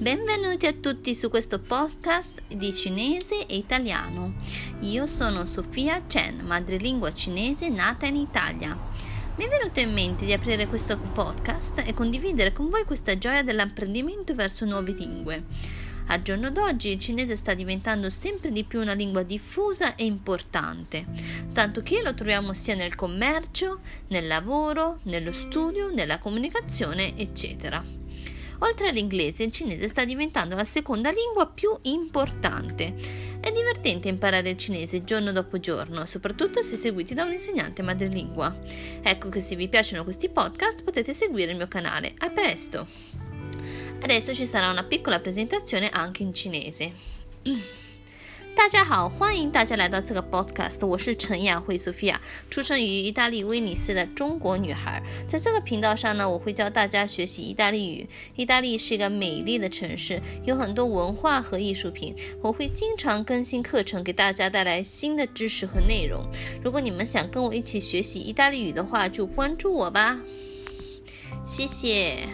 Benvenuti a tutti su questo podcast di cinese e italiano. Io sono Sofia Chen, madrelingua cinese nata in Italia. Mi è venuto in mente di aprire questo podcast e condividere con voi questa gioia dell'apprendimento verso nuove lingue. Al giorno d'oggi il cinese sta diventando sempre di più una lingua diffusa e importante, tanto che lo troviamo sia nel commercio, nel lavoro, nello studio, nella comunicazione, eccetera. Oltre all'inglese, il cinese sta diventando la seconda lingua più importante. È divertente imparare il cinese giorno dopo giorno, soprattutto se seguiti da un insegnante madrelingua. Ecco che se vi piacciono questi podcast potete seguire il mio canale. A presto! Adesso ci sarà una piccola presentazione anche in cinese. 大家好，欢迎大家来到这个 podcast，我是陈雅慧 Sophia，出生于意大利威尼斯的中国女孩。在这个频道上呢，我会教大家学习意大利语。意大利是一个美丽的城市，有很多文化和艺术品。我会经常更新课程，给大家带来新的知识和内容。如果你们想跟我一起学习意大利语的话，就关注我吧。谢谢。